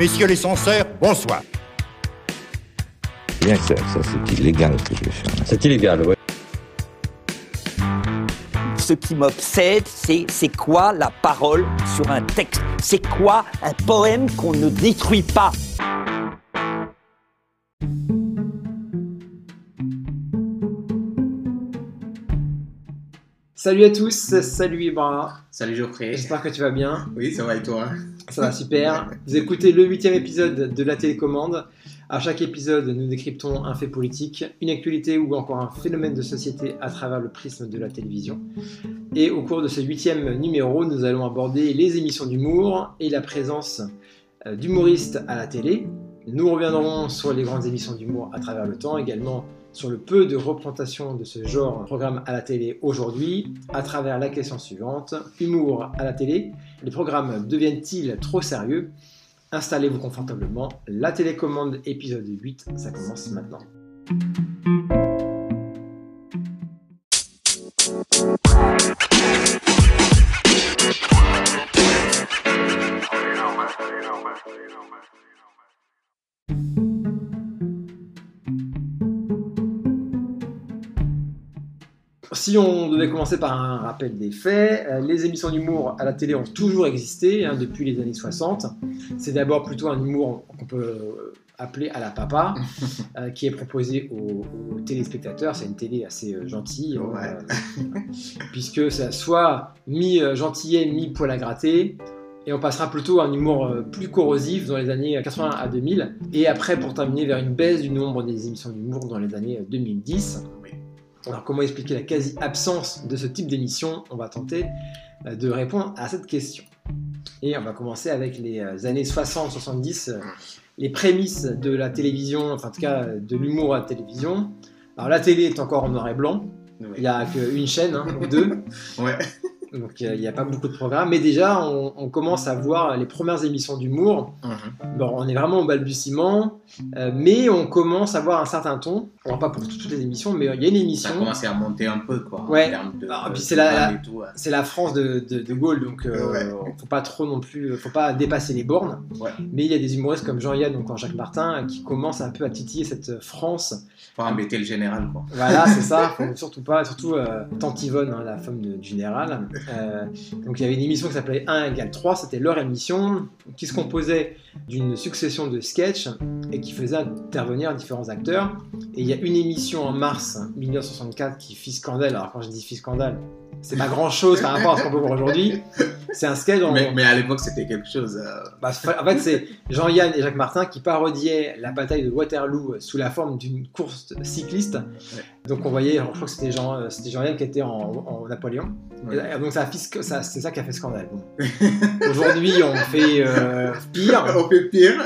Messieurs les censeurs, bonsoir. Bien sûr, ça c'est illégal ce que je vais faire. C'est illégal, ouais. Ce qui m'obsède, c'est c'est quoi la parole sur un texte? C'est quoi un poème qu'on ne détruit pas? Salut à tous, salut Ibrahim. Salut Geoffrey. J'espère que tu vas bien. Oui, ça va et toi? Ça va super. Vous écoutez le huitième épisode de la télécommande. À chaque épisode, nous décryptons un fait politique, une actualité ou encore un phénomène de société à travers le prisme de la télévision. Et au cours de ce huitième numéro, nous allons aborder les émissions d'humour et la présence euh, d'humoristes à la télé. Nous reviendrons sur les grandes émissions d'humour à travers le temps, également sur le peu de représentation de ce genre de programme à la télé aujourd'hui, à travers la question suivante. Humour à la télé, les programmes deviennent-ils trop sérieux? Installez-vous confortablement, la télécommande épisode 8, ça commence maintenant. Si on devait commencer par un rappel des faits, euh, les émissions d'humour à la télé ont toujours existé hein, depuis les années 60. C'est d'abord plutôt un humour qu'on peut euh, appeler à la papa, euh, qui est proposé aux, aux téléspectateurs. C'est une télé assez euh, gentille, Ouais. euh, puisque ça soit mi-gentillet, mi-poil à gratter. Et on passera plutôt à un humour plus corrosif dans les années 80 à 2000. Et après, pour terminer, vers une baisse du nombre des émissions d'humour dans les années 2010. Alors comment expliquer la quasi-absence de ce type d'émission? On va tenter euh, de répondre à cette question. Et on va commencer avec les euh, années 60-70, euh, les prémices de la télévision, enfin en tout cas de l'humour à la télévision. Alors la télé est encore en noir et blanc, il n'y a qu'une chaîne, hein, ou deux, Ouais. Donc euh, il n'y a pas beaucoup de programmes, mais déjà on, on commence à voir les premières émissions d'humour. Mhm. Bon, on est vraiment au balbutiement, euh, mais on commence à voir un certain ton. On va pas pour toutes les émissions, mais il y a une Ça émission. a commencé à monter un peu, quoi. Ouais. Ah, c'est la- ouais. c'est la France de, de, de Gaulle, donc euh, Ouais. faut pas trop non plus, faut pas dépasser les bornes. Ouais. Mais il y a des humoristes comme Jean-Yann ou Jacques Martin qui commencent un peu à titiller cette France. Faut embêter le général, quoi. Voilà, c'est ça. Faut surtout pas, surtout euh, Tante Yvonne, hein, la femme de- du général. Euh, donc il y avait une émission qui s'appelait 1 égale 3, c'était leur émission, qui se composait d'une succession de sketchs et qui faisait intervenir différents acteurs. Et il y a une émission en mars 1964 qui fit scandale. Alors quand je dis fit scandale, c'est pas grand chose par rapport à ce qu'on peut voir aujourd'hui. C'est un sketch Mais, mais à l'époque, c'était quelque chose. euh, bah, en fait, c'est Jean-Yann et Jacques Martin qui parodiaient la bataille de Waterloo sous la forme d'une course cycliste. Donc on voyait, je crois que c'était Jean, euh, c'était Jean-Yann qui était en, en Napoléon. Ouais. Donc ça ça- c'est ça qui a fait scandale. Bon. Aujourd'hui, on fait euh, pire. On fait pire.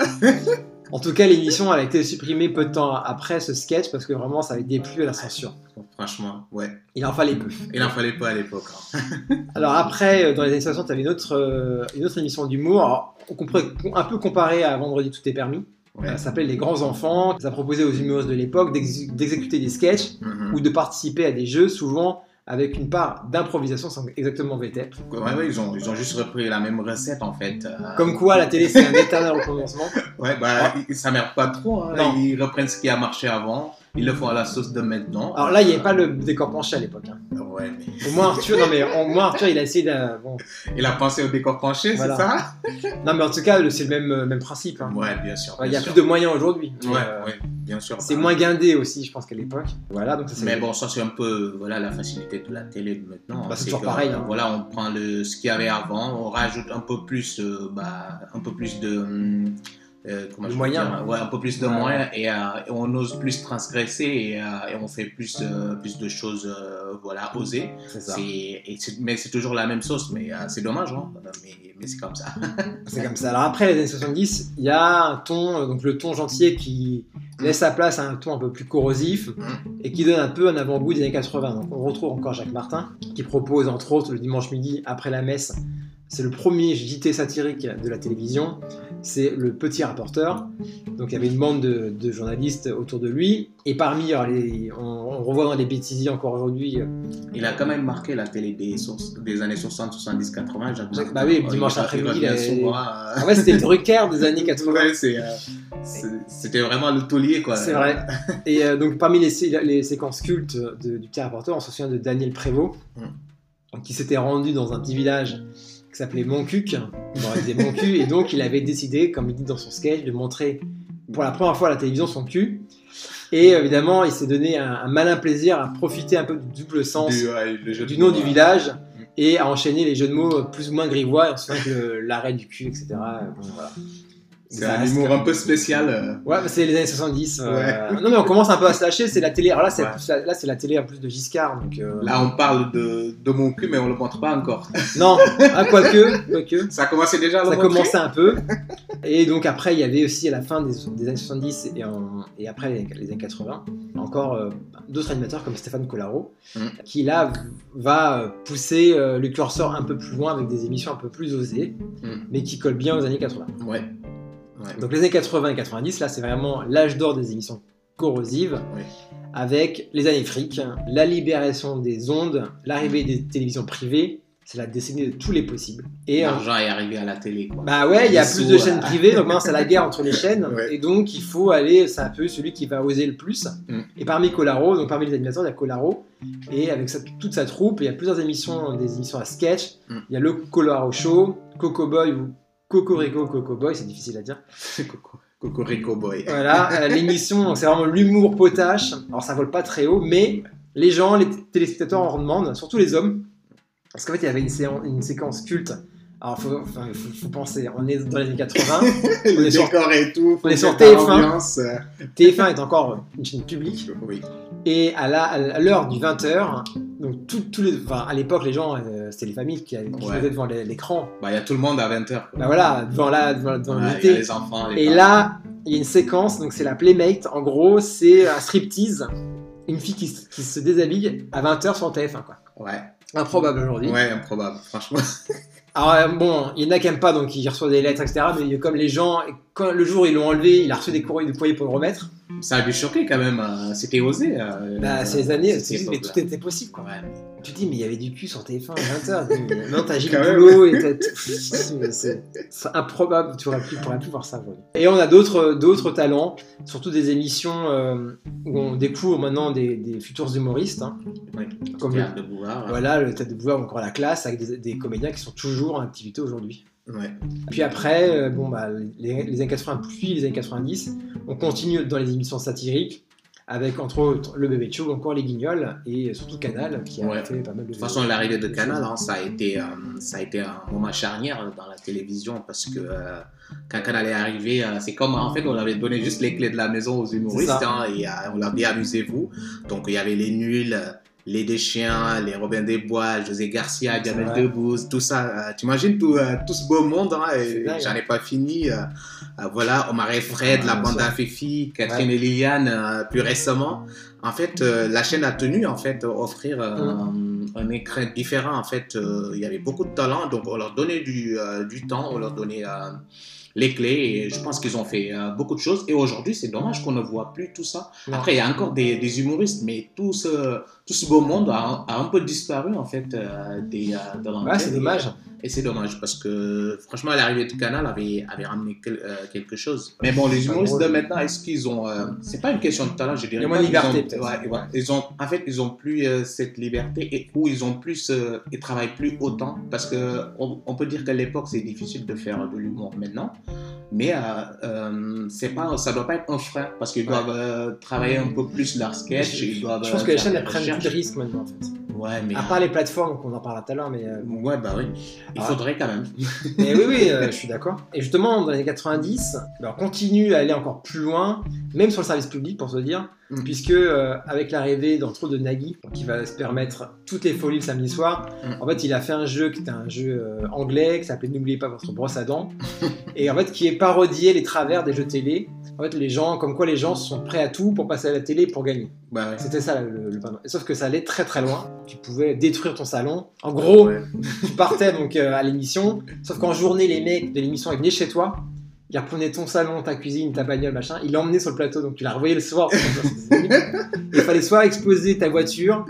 En tout cas, l'émission elle a été supprimée peu de temps après ce sketch parce que vraiment ça avait déplu à la censure. Franchement, ouais. Il en fallait peu. Il en fallait pas à l'époque. hein. Alors après, euh, dans les années 60, il y avait une autre, euh, une autre émission d'humour. Alors, On pourrait un peu comparer à Vendredi tout est permis. Ouais. Ça s'appelait Les Grands Enfants. Ça proposait aux humoristes de l'époque d'ex- d'exécuter des sketchs Mhm. ou de participer à des jeux, souvent avec une part d'improvisation sans exactement VTEP. Ouais, ouais, ils ont, ils ont juste repris la même recette, en fait. euh, Comme quoi, la télé, c'est un éternel recommencement. Ouais, bah, ils- ça merde pas trop. hein. Non. Ils reprennent ce qui a marché avant. Ils le font à la sauce de maintenant. Alors là, il n'y avait pas le décor penché à l'époque. hein. Ouais, mais Au moins, Arthur, non, mais au moins, Arthur, il a essayé de. Bon. il a pensé au décor penché, Voilà. c'est ça? Non, mais en tout cas, c'est le même, euh, même principe. hein. Ouais, bien sûr. Il y a sûr. plus de moyens aujourd'hui. Ouais, euh, ouais, bien sûr. C'est Bah, moins guindé aussi, je pense, qu'à l'époque. Voilà, donc ça c'est. Mais bon, ça c'est un peu voilà la facilité de la télé maintenant. Bah, c'est toujours que, pareil, hein. Voilà, on prend le ce qu'il y avait avant, on rajoute un peu plus, euh, bah, un peu plus de euh, comment je moyens. dire, ouais, un peu plus de Ouais. moyens et, euh, et on ose plus transgresser et, euh, et on fait plus euh, plus de choses euh, voilà osées. C'est ça. Et mais c'est toujours la même sauce, mais euh, c'est dommage, hein. mais, mais c'est comme ça. C'est comme ça. Alors après les années 70, il y a un ton, euh, donc le ton gentil qui laisse sa place à un ton un peu plus corrosif et qui donne un peu un avant-goût des années 80. Donc on retrouve encore Jacques Martin qui propose entre autres le dimanche midi après la messe. C'est le premier JT satirique de la télévision. c'est le petit rapporteur. Donc il y avait une bande de, de journalistes autour de lui. Et parmi, les- on, on revoit dans les bêtisiers encore aujourd'hui, euh, Il a quand même marqué la télé des, années 60, 70, 80. Jacques Jacques- Martin. bah oui, dimanche après-midi, revient il a- souvent, euh, en fait c'était le Drucker des années 80. ouais, c'est, euh, c'est- C'était vraiment le taulier, quoi. C'est vrai. Et euh, donc parmi les, sé- les séquences cultes de- du petit rapporteur, on se souvient de Daniel Prévost, qui s'était rendu dans un petit village qui s'appelait Montcuq, bon, il disait Moncu, et donc il avait décidé, comme il dit dans son sketch, de montrer pour la première fois à la télévision son cul. Et évidemment, il s'est donné un, un malin plaisir à profiter un peu du double sens Du, ouais, nom du village et à enchaîner les jeux de mots plus ou moins grivois. On se que le- l'arrêt du cul, etc. euh, bon, voilà. C'est un humour un peu spécial. euh. Ouais, c'est les années 70. euh, Non, mais on commence un peu à se lâcher. C'est la télé. Alors là, c'est Ouais. la- là, c'est la télé en plus de Giscard. Donc, euh, Là, on parle de, de mon cul, mais on le montre pas encore. Non, ah, quoique, quoique. Ça a commencé déjà à le Ça montrer commençait un peu. Et donc après, il y avait aussi à la fin des, des années 70 et, en- et après les, les années 80, encore euh, d'autres animateurs comme Stéphane Collaro, Mm. qui là va pousser euh, le curseur un peu plus loin avec des émissions un peu plus osées, Mm. mais qui collent bien aux années 80. Ouais. Ouais. Donc les années 80 et 90, là, c'est vraiment l'âge d'or des émissions corrosives, Oui. avec les années fric, la libération des ondes, l'arrivée des télévisions privées, c'est la décennie de tous les possibles. Et euh, L'argent est arrivé à la télé, quoi. bah ouais, il y a plus de chaînes privées, donc maintenant c'est la guerre entre les chaînes, Ouais. et donc il faut aller, c'est un peu celui qui va oser le plus. Mm. Et parmi Colaro, donc parmi les animateurs, il y a Colaro, et avec sa- toute sa troupe, il y a plusieurs émissions, des émissions à sketch. Mm. Il y a le Colaro Show, Coco Boy ou Cocorico Coco Boy, c'est difficile à dire. Coco- Cocorico Boy. Voilà, euh, l'émission, donc c'est vraiment l'humour potache. Alors ça vole pas très haut, mais les gens, les téléspectateurs en demandent, surtout les hommes. Parce qu'en fait, il y avait une, une séquence culte. Alors, faut, enfin, faut, faut penser, on est dans les années 80. le est sur- décor et tout. on est sur mettre TF1. l'ambiance, euh, TF1 est encore une chaîne publique. Oui. Et à l'heure du 20h, donc tout- les, enfin, à l'époque, les gens, euh, c'était les familles qui, qui Ouais. devant l'écran. Bah, il y a tout le monde à 20h. Bah voilà, devant la, devant, y a les enfants, les Et parents. là, il y a une séquence, donc c'est la Playmate. En gros, c'est un striptease. Une fille qui, se- qui se déshabille à 20h sur TF1, quoi. Ouais, Improbable aujourd'hui. ouais, improbable, franchement. Alors, euh, bon, il y en a qui aiment pas, donc il reçoit des lettres, etc. Mais comme les gens, quand le jour ils l'ont enlevé, il a reçu des courriers, des courriers pour le remettre. Ça a dû choquer quand même. euh, C'était osé. euh, Bah, euh, ces années, c'est- mais époque-là. tout était possible, quoi. Ouais. Tu te dis, mais il y avait du cul sur TF1 à 20h. non, t'as Gilles. Boulot et t'as C'est improbable, tu aurais pu, pourrais plus voir ça. Et on a d'autres talents, surtout des émissions euh, où on découvre maintenant des, des futurs humoristes. hein. Ouais. Comme Théâtre le- de Bouvard. Voilà, le tête de Bouvard ou encore la classe, avec des, des comédiens qui sont toujours en activité aujourd'hui. Ouais. Puis après, euh, bon, bah, les, les années 80 puis les années 90, on continue dans les émissions satiriques avec entre autres le bébé de show ou encore les guignols et surtout Canal qui a Ouais. fait pas mal de De toute façon, l'arrivée de Canal, hein, ça, a été, euh, ça a été un moment charnière dans la télévision parce que euh, quand Canal est arrivé, euh, c'est comme en fait on avait donné juste les clés de la maison aux humoristes hein, et on leur dit amusez-vous. Donc il y avait les nuls, les Deschiens, les Robin des Bois, José Garcia, Jamel vrai. Debbouze, tout ça. euh, T'imagines tout, euh, tout ce beau monde hein, J'en ai pas fini. euh, voilà, Omar et Fred, Ouais, la bande à Fifi, Catherine et Liliane, plus récemment. En fait, la chaîne a tenu en fait offrir Mm. un, un écran différent. En fait, il y avait beaucoup de talent, donc on leur donnait du, du temps, on leur donnait les clés, et je pense qu'ils ont fait euh, beaucoup de choses. Et aujourd'hui, c'est dommage qu'on ne voit plus tout ça. Après, il y a encore des, des humoristes, mais tout ce, tout ce beau monde a, a un peu disparu en fait euh, des, euh, de l'antenne. Ouais, c'est dommage. Et c'est dommage parce que franchement, l'arrivée du canal avait, avait ramené quel- euh, quelque chose. Mais bon, les humoristes de maintenant, est-ce qu'ils ont. euh, c'est pas une question de talent, je dirais. Il y a moins de pas liberté, ont- peut-être. ouais, ouais. Ils ont, en fait, ils ont plus euh, cette liberté et où ils ont plus. euh, ils travaillent plus autant parce que on, on peut dire qu'à l'époque, c'est difficile de faire de l'humour maintenant. Mais c'est pas, ça doit pas être un frein parce qu'ils Ouais. doivent euh, travailler un peu plus leur sketch. Je, ils doivent, je pense que les chaînes prennent plus de risques maintenant en fait. Ouais, mais. À part les plateformes qu'on en parlera tout à l'heure, mais, euh. Ouais, bah oui. Il Ah. faudrait quand même. mais oui, oui, euh, je suis d'accord. Et justement, dans les années 90, ben, on continue à aller encore plus loin, même sur le service public pour se dire, Puisque euh, avec l'arrivée d'entre de Nagui, qui va se permettre toutes les folies le samedi soir, Mm. en fait, il a fait un jeu qui était un jeu euh, anglais qui s'appelait N'oubliez pas votre brosse à dents, et en fait, qui est parodié les travers des jeux télé. En fait, les gens, comme quoi les gens sont prêts à tout pour passer à la télé pour gagner. Bah ouais. C'était ça le, le. Sauf que ça allait très très loin. Tu pouvais détruire ton salon. En gros, Ouais. tu partais donc euh, à l'émission. Sauf qu'en journée, les mecs de l'émission ils venaient chez toi. Il reprenait ton salon, ta cuisine, ta bagnole, machin, il l'emmenait sur le plateau, donc tu l'as revoyé le soir. il fallait soit exploser ta voiture,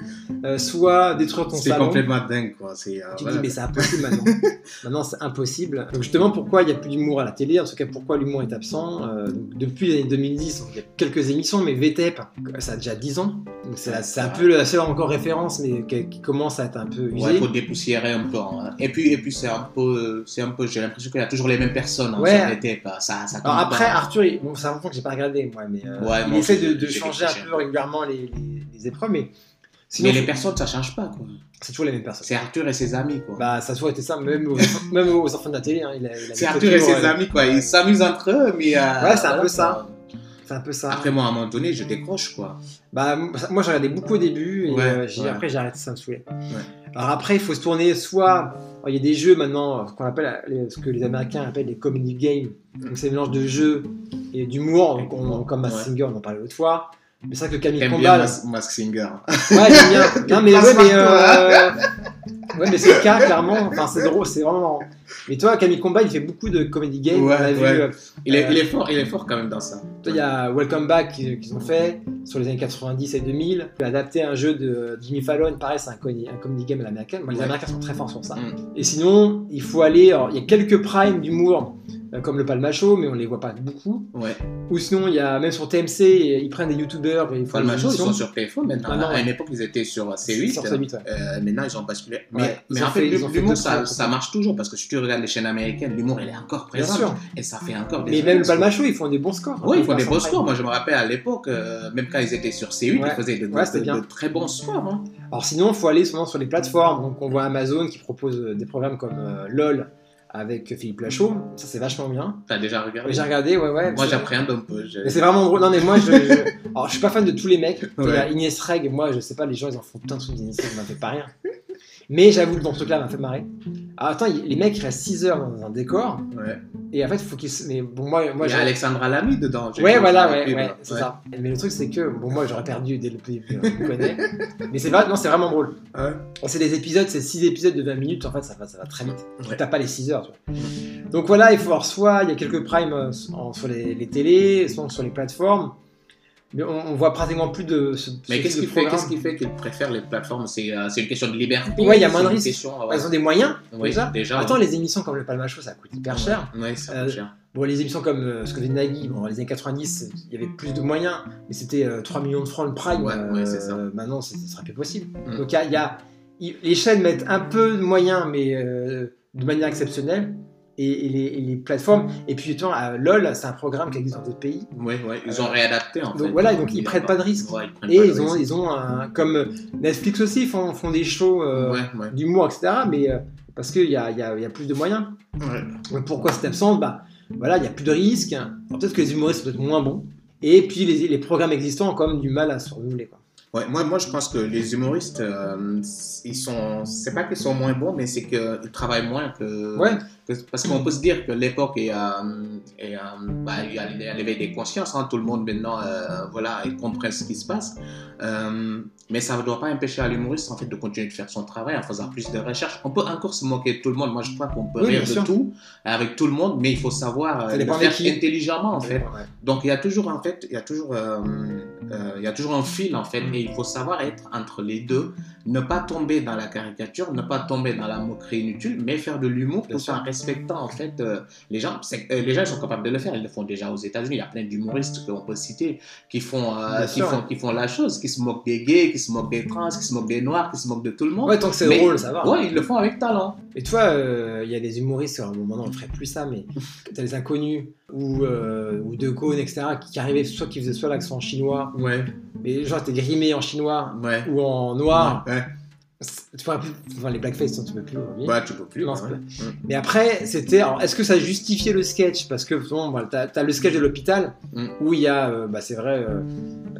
euh, soit détruire ton C'est salon. complètement dingue, quoi. C'est, euh, Tu voilà. dis, mais c'est impossible maintenant. maintenant, c'est impossible. Donc, justement, pourquoi il n'y a plus d'humour à la télé? En tout cas, pourquoi l'humour est absent? Euh, donc, Depuis les années 2010, donc, il y a quelques émissions, mais VTEP, ça a déjà 10 ans. Donc, c'est la- c'est un peu la seule encore référence, mais qui, qui commence à être un peu usée. Ouais, faut dépoussiérer un peu. hein. Et puis, et puis c'est un peu, c'est un peu. J'ai l'impression qu'il y a toujours les mêmes personnes. hein, Ouais. sur les tapes. Ça, après, pas. Arthur, il- bon, c'est un moment que j'ai pas regardé, moi, mais euh, Ouais, il moi essaie de, changer un peu régulièrement les, les- les épreuves, mais sinon, mais les personnes, ça change pas, quoi. c'est toujours les mêmes personnes. C'est Arthur et ses amis, quoi. Bah, ça a toujours été ça, même aux, même aux enfants de la télé. Hein, c'est Arthur et ses amis, quoi. Ils s'amusent entre eux, mais. euh, Ouais, c'est un peu ça. C'est un peu ça. Après, moi, à un moment donné, je décroche, quoi. Bah, moi, j'ai regardé beaucoup au début, et Ouais, euh, ouais. après, j'ai arrêté, ça me saoulait. Alors après, il faut se tourner soit. Il y a des jeux maintenant, ce qu'on appelle les- ce que les Américains appellent les comedy games. Donc, c'est un mélange de jeux et d'humour, comme Mask Ouais. Singer, on en parlait l'autre fois. Mais c'est vrai que Camille Mas- Mask Singer. Ouais, j'aime bien. Non, mais, ouais, euh, ouais, mais c'est le cas, clairement. Enfin, c'est drôle, c'est vraiment. Mais toi, Camille Combal, il fait beaucoup de comedy games. Ouais, on a vu, ouais. euh, Il est, Euh, il est fort, il est fort quand même dans ça. il y a Welcome Back qu'ils ont fait sur les années 90 et 2000. Il a adapté un jeu de Jimmy Fallon, pareil, c'est un, comedy- un comedy game à l'américaine. Les. Américains sont très forts sur ça. Mm. Et sinon, il faut aller. alors, il y a quelques primes d'humour, comme le Palmacho, mais on les voit pas beaucoup. Ouais. Ou sinon, il y a même sur TMC, ils prennent des youtubeurs et ils sont sur téléphone maintenant. Maintenant, à une époque, ils étaient sur C8. Sur C8, ouais. Euh, maintenant, ils ont basculé. Mais, Ouais, mais en fait, fait- l'humour, ça, marche toujours parce que si tu regardes les chaînes américaines, l'humour, il est encore Bien présent. sûr. Et ça fait encore des Mais même le. Palmacho, ils font des bons scores. Oui, ils font des sont scores. Moi, je me rappelle à l'époque, euh, même quand ils étaient sur C8, Ouais. ils faisaient de, bien. très bons scores. hein. Alors sinon, il faut aller souvent sur les plateformes. Donc on voit Amazon qui propose euh, des programmes comme euh, LOL avec Philippe Lachaud. Ça, c'est vachement bien. T'as déjà regardé J'ai regardé, ouais, ouais. Moi, j'appréhende un peu. Mais c'est vraiment drôle. Non, mais moi, je, je- Alors, je suis pas fan de tous les mecs. Il y a Ouais. Inès Reg, moi, je sais pas, les gens, ils en font plein de trucs d'Inès Reg, ça m'a fait pas rire. Mais j'avoue que dans ce truc-là, m'a fait marrer. Alors, attends, les mecs, ils restent 6 heures dans un décor. Ouais. Et en fait, il faut qu'ils. se- Mais bon, moi, moi Il y a Alexandra Lamy dedans. Ouais, voilà, ouais, pub. ouais, c'est Ouais. ça. Mais le truc, c'est que, bon, moi, j'aurais perdu dès le début, on me connaît. Mais c'est vrai, non, c'est vraiment drôle. Ouais. C'est des épisodes, c'est 6 épisodes de 20 minutes, en fait, ça va, ça va très vite. Ouais. T'as pas les 6 heures, tu vois. Donc voilà, il faut avoir soit, il y a quelques primes euh, sur les, les télés, soit sur les plateformes. Mais on, on voit pratiquement plus de ce, Mais ce qu'est-ce qui fait, qu'est-ce qui fait qu'ils préfèrent les plateformes? C'est euh, c'est une question de liberté. Ouais, il y a moins de risques. question, ouais. Elles ont des moyens, Oui, déjà. déjà. Attends, ouais. les émissions comme le Palmacho, ça coûte hyper cher. Ouais, ça Euh, coûte cher. Bon, les émissions comme euh, ce que faisait Nagui, bon, dans les années 90, il y avait plus de moyens, mais c'était euh, 3 millions de francs le prime. Ouais, ouais, c'est ça. Maintenant, ce serait plus possible. Mm. Donc, il y a, y les chaînes mettent un peu de moyens, mais euh, de manière exceptionnelle. Et, et les, et les plateformes. Et puis, tu vois, euh, LOL, c'est un programme qui existe dans d'autres pays. Ouais, ouais, ils Euh, ont réadapté en fait. donc voilà, donc ils prennent pas de risques. Ouais, ils Et pas de ils ont, ils ont un. Comme Netflix aussi font, font des shows euh, Ouais, ouais. d'humour, etc. Mais euh, parce qu'il y a, il y, a, il y a plus de moyens. ouais. Donc pourquoi c'est absent bah, Voilà, il n'y a plus de risques. Peut-être que les humoristes sont peut-être moins bons. Et puis les, les programmes existants ont quand même du mal à se renouveler. Quoi. Ouais, moi, moi, je pense que les humoristes, euh, ils sont. C'est pas qu'ils sont moins bons, mais c'est qu'ils travaillent moins que. Ouais. Parce qu'on peut se dire que l'époque est, euh, est, euh, bah, il y a l'éveil des consciences. hein, tout le monde maintenant, euh, voilà, ils comprennent ce qui se passe. Euh, mais ça ne doit pas empêcher à l'humoriste en fait de continuer de faire son travail en faisant plus de recherches. On peut encore se moquer de tout le monde. Moi, je crois qu'on peut Oui, rire de sûr. tout avec tout le monde, mais il faut savoir le faire qui. intelligemment en fait. Ouais. Donc il y a toujours en fait, il y a toujours, il y a toujours un fil en fait, et il faut savoir être entre les deux, ne pas tomber dans la caricature, ne pas tomber dans la moquerie inutile, mais faire de l'humour tout en respectant en fait euh, les gens. Euh, les gens ils sont capables de le faire, ils le font déjà aux États-Unis. Il y a plein d'humoristes qu'on peut citer qui font, euh, qui font, qui font la chose, qui se moquent des gays, qui se moquent des trans, qui se moquent des noirs, qui se moquent de tout le monde. Ouais, tant que c'est drôle, ça va. Ouais, ils le font avec talent. Et tu vois, euh, il y a des humoristes, alors, bon, maintenant on ne ferait plus ça, mais t'as les inconnus ou, ou De Gaulle, etc., qui, qui arrivaient, soit qui faisaient soit l'accent chinois, Ouais, mais genre t'es grimé en chinois ouais. ou en noir. Ouais, It's Tu enfin, les blackface, tu peux plus aujourd'hui. ouais, tu peux plus. Non, ouais. Mm. Mais après, c'était. Alors, est-ce que ça justifiait le sketch? Parce que, bon, voilà, t'as as le sketch de l'hôpital Mm. où il y a, euh, bah, c'est vrai, euh,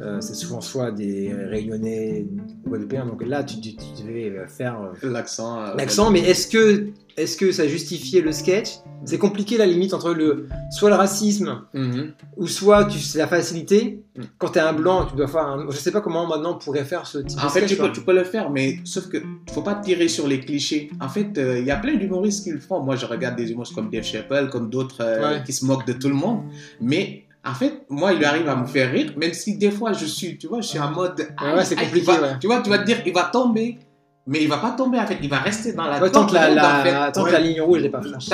euh, c'est souvent soit des Réunionnais ou Guadeloupéens. Donc là, tu, tu- tu devais faire L'accent. l'accent. Mais est-ce que, est que ça justifiait le sketch? C'est compliqué la limite entre le soit le racisme Mhm. ou soit tu c'est la facilité. Mm. Quand t'es un blanc, tu dois faire. Un, je sais pas comment maintenant on pourrait faire ce type En de fait, sketch. tu peux, tu peux le faire, mais sauf que faut pas tirer sur les clichés. En fait, euh, il y a plein d'humoristes qui le font. Moi, je regarde des humoristes comme Dave Chappelle, comme d'autres euh, Ouais. qui se moquent de tout le monde. Mais en fait, moi, il arrive à me faire rire, même si des fois, je suis, tu vois, je suis en mode. Ouais, ouais, c'est il compliqué, va- ouais. Tu vois, tu vas te dire, il va tomber. Mais il va pas tomber, en fait. Il va rester dans la Ouais, tant que la, la- en fait. tant que Ouais. la ligne rouge n'est pas franchie.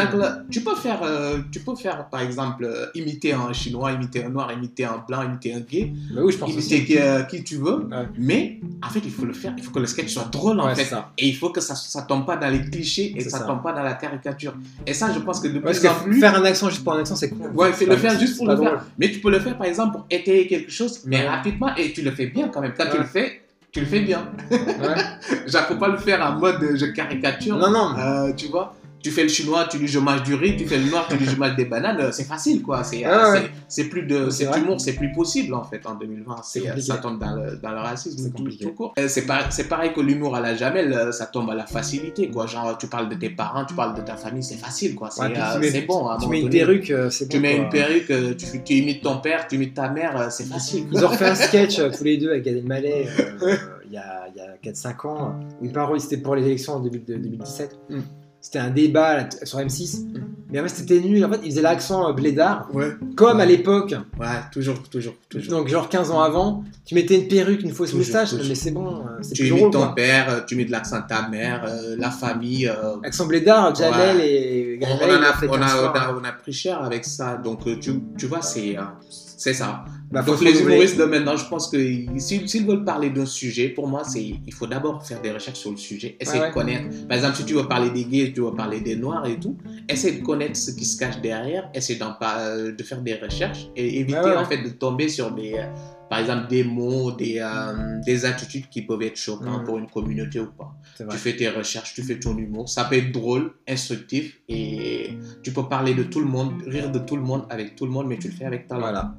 Tu peux faire, euh, tu peux faire par exemple euh, imiter un chinois, imiter un noir, imiter un blanc, imiter un gay, Bah oui, je pense imiter qui, euh, qui tu veux. Ouais. Mais en fait, il faut le faire. Il faut que le sketch soit drôle en fait. ça. Et il faut que ça ça tombe pas dans les clichés et ça, ça. tombe pas dans la caricature. Et ça, je pense que de plus en plus. faire un accent juste pour un accent, c'est cool. Ouais, c'est le faire juste pour le faire. drôle. Mais tu peux le faire par exemple pour étayer quelque chose, mais rapidement et tu le fais bien quand même. Quand tu le fais, tu le fais bien. Ouais. Faut pas le faire en mode je caricature. Non, non. Euh, tu vois, tu fais le chinois, tu dis je mange du riz, tu fais le noir, tu dis je mange des bananes, c'est facile quoi. C'est ouais. c'est plus de cet humour, c'est plus possible en fait en 2020. C'est euh, compliqué. ça tombe dans le, dans le racisme C'est tout, compliqué. tout court. Euh, C'est pareil que l'humour à la Jamel, euh, ça tombe à la facilité quoi. Genre tu parles de tes parents, tu parles de ta famille, c'est facile quoi. C'est Ouais, euh, bon. à Tu mets une perruque, c'est bon. Tu mets quoi. une perruque, tu, tu imites ton père, tu imites ta mère, c'est facile. Ils ont refait un sketch tous les deux avec Gad Elmaleh euh, il y a, a 4-5 ans où il parodie, c'était pour les élections en 2000 de 2017. Mm. C'était un débat là, sur M6. Mm. Mais en fait, c'était nul. En fait, il faisait l'accent euh, blédard, Ouais, comme à l'époque. ouais, toujours, toujours, toujours. Donc, genre 15 ans avant, tu mettais une perruque, une fausse Toujours, moustache. toujours. Mais c'est bon, euh, c'est Tu imites ton Quoi. père, euh, tu mets de l'accent de ta mère, euh, la famille. euh, Accent blédard, Jamel Ouais. et Gad on, ils on, a, 15 fois. on, a, on a pris cher avec ça, donc tu, tu vois, c'est c'est ça. Bah, donc les humoristes de maintenant, je pense que s'ils veulent parler d'un sujet, pour moi, c'est il faut d'abord faire des recherches sur le sujet, essayer ouais. de connaître. Par exemple, si tu veux parler des gays, tu veux parler des noirs et tout, essaie de connaître ce qui se cache derrière, par- euh, de faire des recherches et éviter ouais. en fait de tomber sur des, euh, par exemple, des mots, des, euh, des attitudes qui peuvent être choquantes Mm. pour une communauté ou pas. Tu fais tes recherches, tu fais ton humour. Ça peut être drôle, instructif et tu peux parler de tout le monde, rire de tout le monde avec tout le monde, mais tu le fais avec talent. Voilà.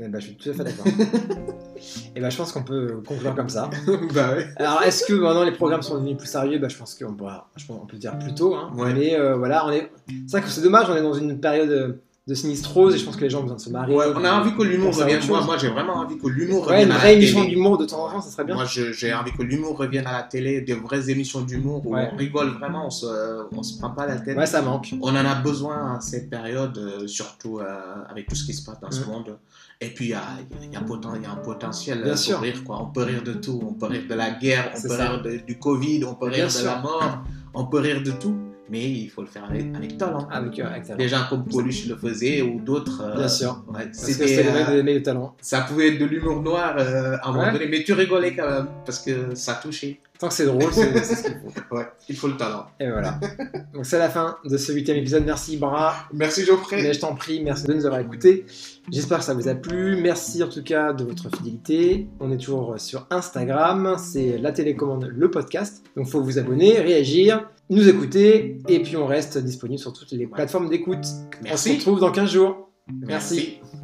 Eh ben, je suis tout à fait d'accord. Et ben, je pense qu'on peut conclure comme ça. bah ouais. Alors, est-ce que maintenant les programmes sont devenus plus sérieux? Bah, Je pense qu'on peut dire plus tôt. Hein. Ouais. Mais euh, voilà, on est... c'est vrai que c'est dommage, on est dans une période de, sinistrose et je pense que les gens ont besoin de se. Ouais, on a envie que l'humour revienne. Moi, j'ai vraiment envie que l'humour Ouais, revienne une à la vraie télé. émission d'humour de temps en temps, ça serait bien. Moi, j'ai envie que l'humour revienne à la télé, des vraies émissions d'humour où Ouais. on rigole vraiment, on se, on se prend pas la tête. Ouais, ça manque. On en a besoin à cette période, euh, surtout euh, avec tout ce qui se passe dans ce Mm. monde. Et puis, il y a, y a y a un potentiel Bien euh, sûr. pour rire. Quoi. On peut rire de tout. On peut rire de la guerre, on peut ça. rire de- du Covid, on peut Bien rire sûr. de la mort, on peut rire de tout. Mais il faut le faire avec, avec talent. Avec, euh, avec talent. Des gens comme Coluche le faisaient ou d'autres. euh, Bien sûr. ouais, Parce que c'était, euh, ça pouvait être de l'humour noir euh, à un moment donné, mais tu rigolais quand même parce que ça touchait. Tant que c'est drôle, c'est ce qu'il faut. Ouais, il faut le talent. Et voilà. Donc, c'est la fin de ce huitième épisode. Merci, Bra. Merci Geoffrey. Mais je t'en prie, merci de nous avoir écoutés. J'espère que ça vous a plu. Merci en tout cas de votre fidélité. On est toujours sur Instagram, c'est la télécommande, le podcast. Donc faut vous abonner, réagir, nous écouter, et puis on reste disponible sur toutes les plateformes d'écoute. On se retrouve dans 15 jours. Merci. Merci.